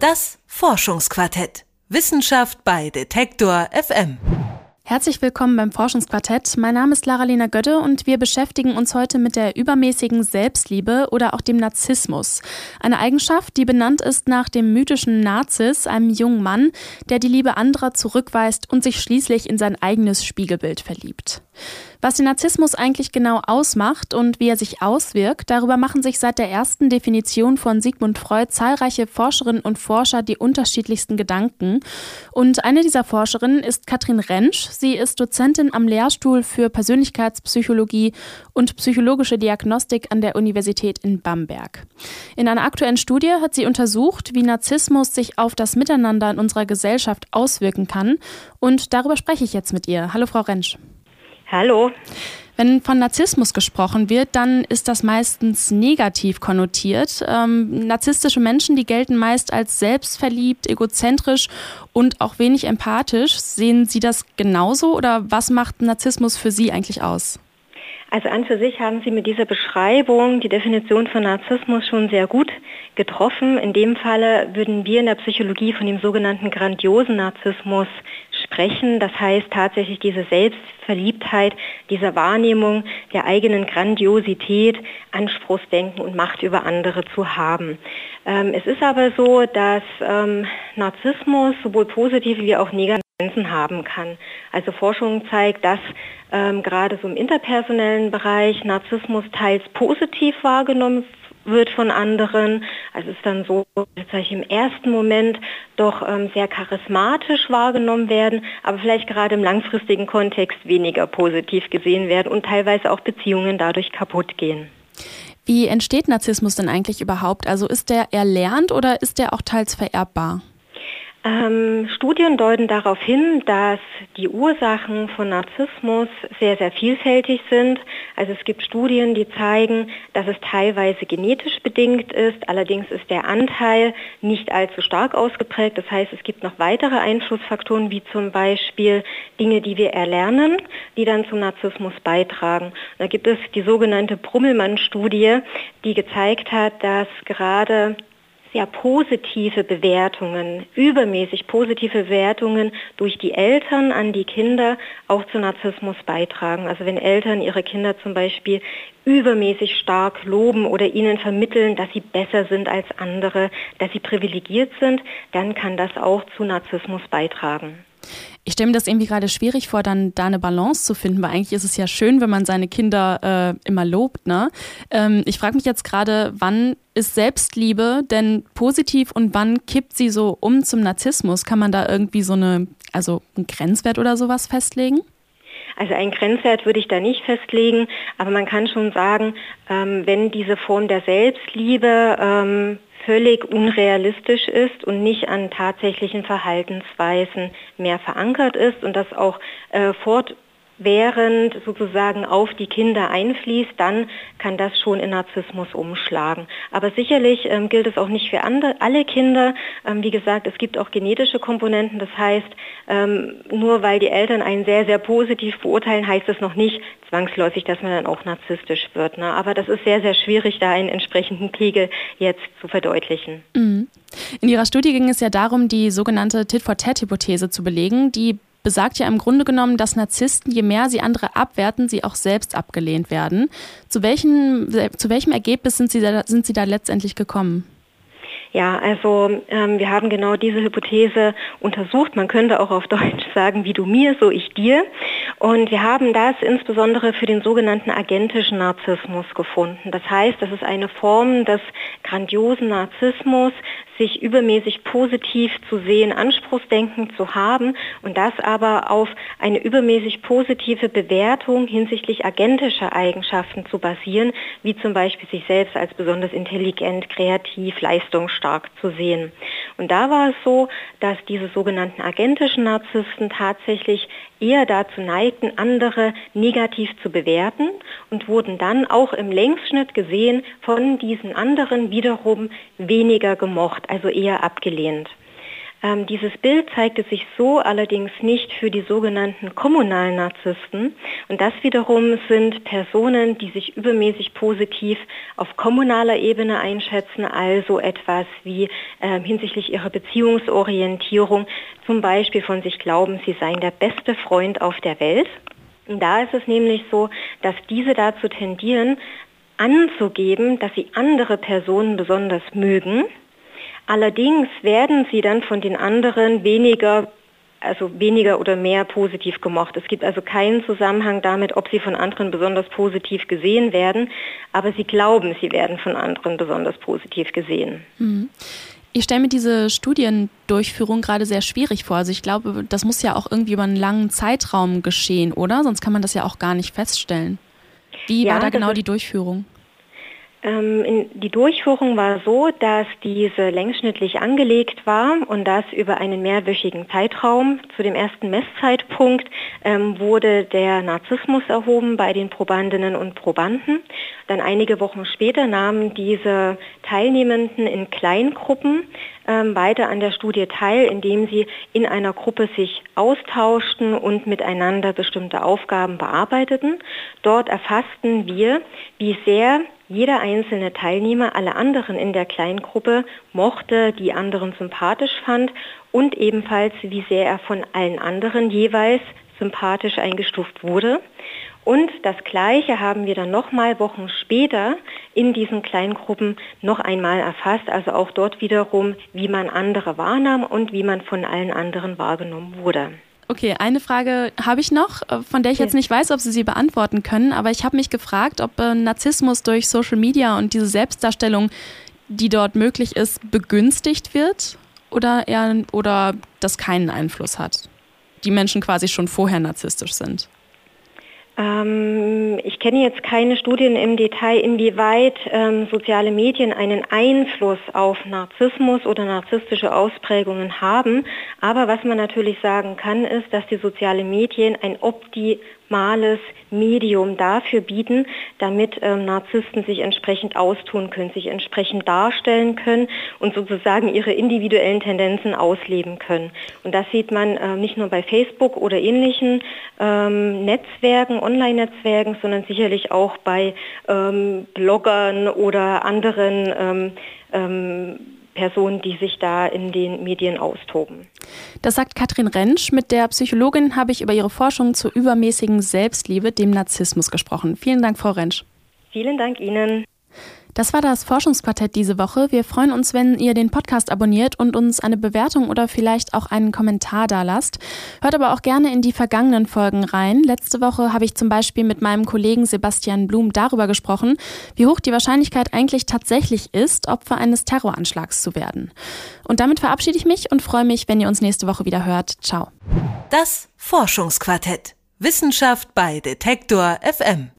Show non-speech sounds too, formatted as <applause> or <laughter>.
Das Forschungsquartett. Wissenschaft bei Detektor FM. Herzlich willkommen beim Forschungsquartett. Mein Name ist Lara-Lena Götte und wir beschäftigen uns heute mit der übermäßigen Selbstliebe oder auch dem Narzissmus. Eine Eigenschaft, die benannt ist nach dem mythischen Narzis, einem jungen Mann, der die Liebe anderer zurückweist und sich schließlich in sein eigenes Spiegelbild verliebt. Was den Narzissmus eigentlich genau ausmacht und wie er sich auswirkt, darüber machen sich seit der ersten Definition von Sigmund Freud zahlreiche Forscherinnen und Forscher die unterschiedlichsten Gedanken. Und eine dieser Forscherinnen ist Katrin Rentsch. Sie ist Dozentin am Lehrstuhl für Persönlichkeitspsychologie und psychologische Diagnostik an der Universität in Bamberg. In einer aktuellen Studie hat sie untersucht, wie Narzissmus sich auf das Miteinander in unserer Gesellschaft auswirken kann. Und darüber spreche ich jetzt mit ihr. Hallo, Frau Rentsch. Hallo. Wenn von Narzissmus gesprochen wird, dann ist das meistens negativ konnotiert. Ähm, narzisstische Menschen, die gelten meist als selbstverliebt, egozentrisch und auch wenig empathisch. Sehen Sie das genauso oder was macht Narzissmus für Sie eigentlich aus? Also an für sich haben Sie mit dieser Beschreibung die Definition von Narzissmus schon sehr gut getroffen. In dem Falle würden wir in der Psychologie von dem sogenannten grandiosen Narzissmus sprechen. Das heißt tatsächlich diese Selbstverliebtheit, diese Wahrnehmung der eigenen Grandiosität, Anspruchsdenken und Macht über andere zu haben. Ähm, es ist aber so, dass ähm, Narzissmus sowohl positive wie auch negative haben kann. Also Forschung zeigt, dass ähm, gerade so im interpersonellen Bereich Narzissmus teils positiv wahrgenommen wird von anderen. Also es ist dann so, dass ich im ersten Moment doch ähm, sehr charismatisch wahrgenommen werden, aber vielleicht gerade im langfristigen Kontext weniger positiv gesehen werden und teilweise auch Beziehungen dadurch kaputt gehen. Wie entsteht Narzissmus denn eigentlich überhaupt? Also ist der erlernt oder ist der auch teils vererbbar? Ähm, Studien deuten darauf hin, dass die Ursachen von Narzissmus sehr, sehr vielfältig sind. Also es gibt Studien, die zeigen, dass es teilweise genetisch bedingt ist. Allerdings ist der Anteil nicht allzu stark ausgeprägt. Das heißt, es gibt noch weitere Einflussfaktoren, wie zum Beispiel Dinge, die wir erlernen, die dann zum Narzissmus beitragen. da gibt es die sogenannte Brummelmann-Studie, die gezeigt hat, dass gerade sehr positive Bewertungen, übermäßig positive Bewertungen durch die Eltern an die Kinder auch zu Narzissmus beitragen. Also wenn Eltern ihre Kinder zum Beispiel übermäßig stark loben oder ihnen vermitteln, dass sie besser sind als andere, dass sie privilegiert sind, dann kann das auch zu Narzissmus beitragen. Ich stelle mir das irgendwie gerade schwierig vor, dann da eine Balance zu finden, weil eigentlich ist es ja schön, wenn man seine Kinder äh, immer lobt. Ne? Ähm, ich frage mich jetzt gerade, wann ist Selbstliebe denn positiv und wann kippt sie so um zum Narzissmus? Kann man da irgendwie so eine, also einen Grenzwert oder sowas festlegen? Also einen Grenzwert würde ich da nicht festlegen, aber man kann schon sagen, ähm, wenn diese Form der Selbstliebe ähm, völlig unrealistisch ist und nicht an tatsächlichen Verhaltensweisen mehr verankert ist und das auch äh, fort während sozusagen auf die Kinder einfließt, dann kann das schon in Narzissmus umschlagen. Aber sicherlich ähm, gilt es auch nicht für andere, alle Kinder. Ähm, wie gesagt, es gibt auch genetische Komponenten. Das heißt, ähm, nur weil die Eltern einen sehr, sehr positiv beurteilen, heißt es noch nicht zwangsläufig, dass man dann auch narzisstisch wird. Ne? Aber das ist sehr, sehr schwierig, da einen entsprechenden Pegel jetzt zu verdeutlichen. Mhm. In Ihrer Studie ging es ja darum, die sogenannte Tit-for-Tat-Hypothese zu belegen, die besagt ja im Grunde genommen, dass Narzissten, je mehr sie andere abwerten, sie auch selbst abgelehnt werden. Zu welchem, zu welchem Ergebnis sind sie, da, sind sie da letztendlich gekommen? Ja, also ähm, wir haben genau diese Hypothese untersucht. Man könnte auch auf Deutsch <laughs> sagen, wie du mir, so ich dir. Und wir haben das insbesondere für den sogenannten agentischen Narzissmus gefunden. Das heißt, das ist eine Form des grandiosen Narzissmus, sich übermäßig positiv zu sehen, Anspruchsdenken zu haben und das aber auf eine übermäßig positive Bewertung hinsichtlich agentischer Eigenschaften zu basieren, wie zum Beispiel sich selbst als besonders intelligent, kreativ, leistungsstark zu sehen. Und da war es so, dass diese sogenannten agentischen Narzissten tatsächlich eher dazu neigten, andere negativ zu bewerten und wurden dann auch im Längsschnitt gesehen von diesen anderen wiederum weniger gemocht, also eher abgelehnt. Ähm, dieses Bild zeigte sich so allerdings nicht für die sogenannten kommunalen Narzissten. Und das wiederum sind Personen, die sich übermäßig positiv auf kommunaler Ebene einschätzen, also etwas wie äh, hinsichtlich ihrer Beziehungsorientierung, zum Beispiel von sich glauben, sie seien der beste Freund auf der Welt. Und da ist es nämlich so, dass diese dazu tendieren, anzugeben, dass sie andere Personen besonders mögen Allerdings werden sie dann von den anderen weniger also weniger oder mehr positiv gemocht. Es gibt also keinen Zusammenhang damit, ob sie von anderen besonders positiv gesehen werden, aber sie glauben, sie werden von anderen besonders positiv gesehen. Mhm. Ich stelle mir diese Studiendurchführung gerade sehr schwierig vor. Also ich glaube, das muss ja auch irgendwie über einen langen Zeitraum geschehen, oder? Sonst kann man das ja auch gar nicht feststellen. Wie ja, war da genau die Durchführung? Ähm, die Durchführung war so, dass diese längsschnittlich angelegt war und das über einen mehrwöchigen Zeitraum. Zu dem ersten Messzeitpunkt ähm, wurde der Narzissmus erhoben bei den Probandinnen und Probanden. Dann einige Wochen später nahmen diese Teilnehmenden in Kleingruppen ähm, weiter an der Studie teil, indem sie in einer Gruppe sich austauschten und miteinander bestimmte Aufgaben bearbeiteten. Dort erfassten wir, wie sehr jeder einzelne Teilnehmer alle anderen in der Kleingruppe mochte, die anderen sympathisch fand und ebenfalls, wie sehr er von allen anderen jeweils sympathisch eingestuft wurde. Und das Gleiche haben wir dann nochmal Wochen später in diesen Kleingruppen noch einmal erfasst, also auch dort wiederum, wie man andere wahrnahm und wie man von allen anderen wahrgenommen wurde. Okay, eine Frage habe ich noch, äh, von der ich jetzt nicht weiß, ob Sie sie beantworten können, aber ich habe mich gefragt, ob äh, Narzissmus durch Social Media und diese Selbstdarstellung, die dort möglich ist, begünstigt wird oder eher oder das keinen Einfluss hat. Die Menschen quasi schon vorher narzisstisch sind. Ähm, ich kenne jetzt keine Studien im Detail, inwieweit ähm, soziale Medien einen Einfluss auf Narzissmus oder narzisstische Ausprägungen haben. Aber was man natürlich sagen kann, ist, dass die sozialen Medien ein opti optimales Medium dafür bieten, damit ähm, Narzissten sich entsprechend austun können, sich entsprechend darstellen können und sozusagen ihre individuellen Tendenzen ausleben können. Und das sieht man äh, nicht nur bei Facebook oder ähnlichen ähm, Netzwerken, Online-Netzwerken, sondern sicherlich auch bei ähm, Bloggern oder anderen ähm, ähm, Personen, die sich da in den Medien austoben. Das sagt Katrin Rentsch. Mit der Psychologin habe ich über ihre Forschung zur übermäßigen Selbstliebe, dem Narzissmus, gesprochen. Vielen Dank, Frau Rentsch. Vielen Dank Ihnen. Das war das Forschungsquartett diese Woche. Wir freuen uns, wenn ihr den Podcast abonniert und uns eine Bewertung oder vielleicht auch einen Kommentar da lasst. Hört aber auch gerne in die vergangenen Folgen rein. Letzte Woche habe ich zum Beispiel mit meinem Kollegen Sebastian Blum darüber gesprochen, wie hoch die Wahrscheinlichkeit eigentlich tatsächlich ist, Opfer eines Terroranschlags zu werden. Und damit verabschiede ich mich und freue mich, wenn ihr uns nächste Woche wieder hört. Ciao. Das Forschungsquartett. Wissenschaft bei Detektor FM.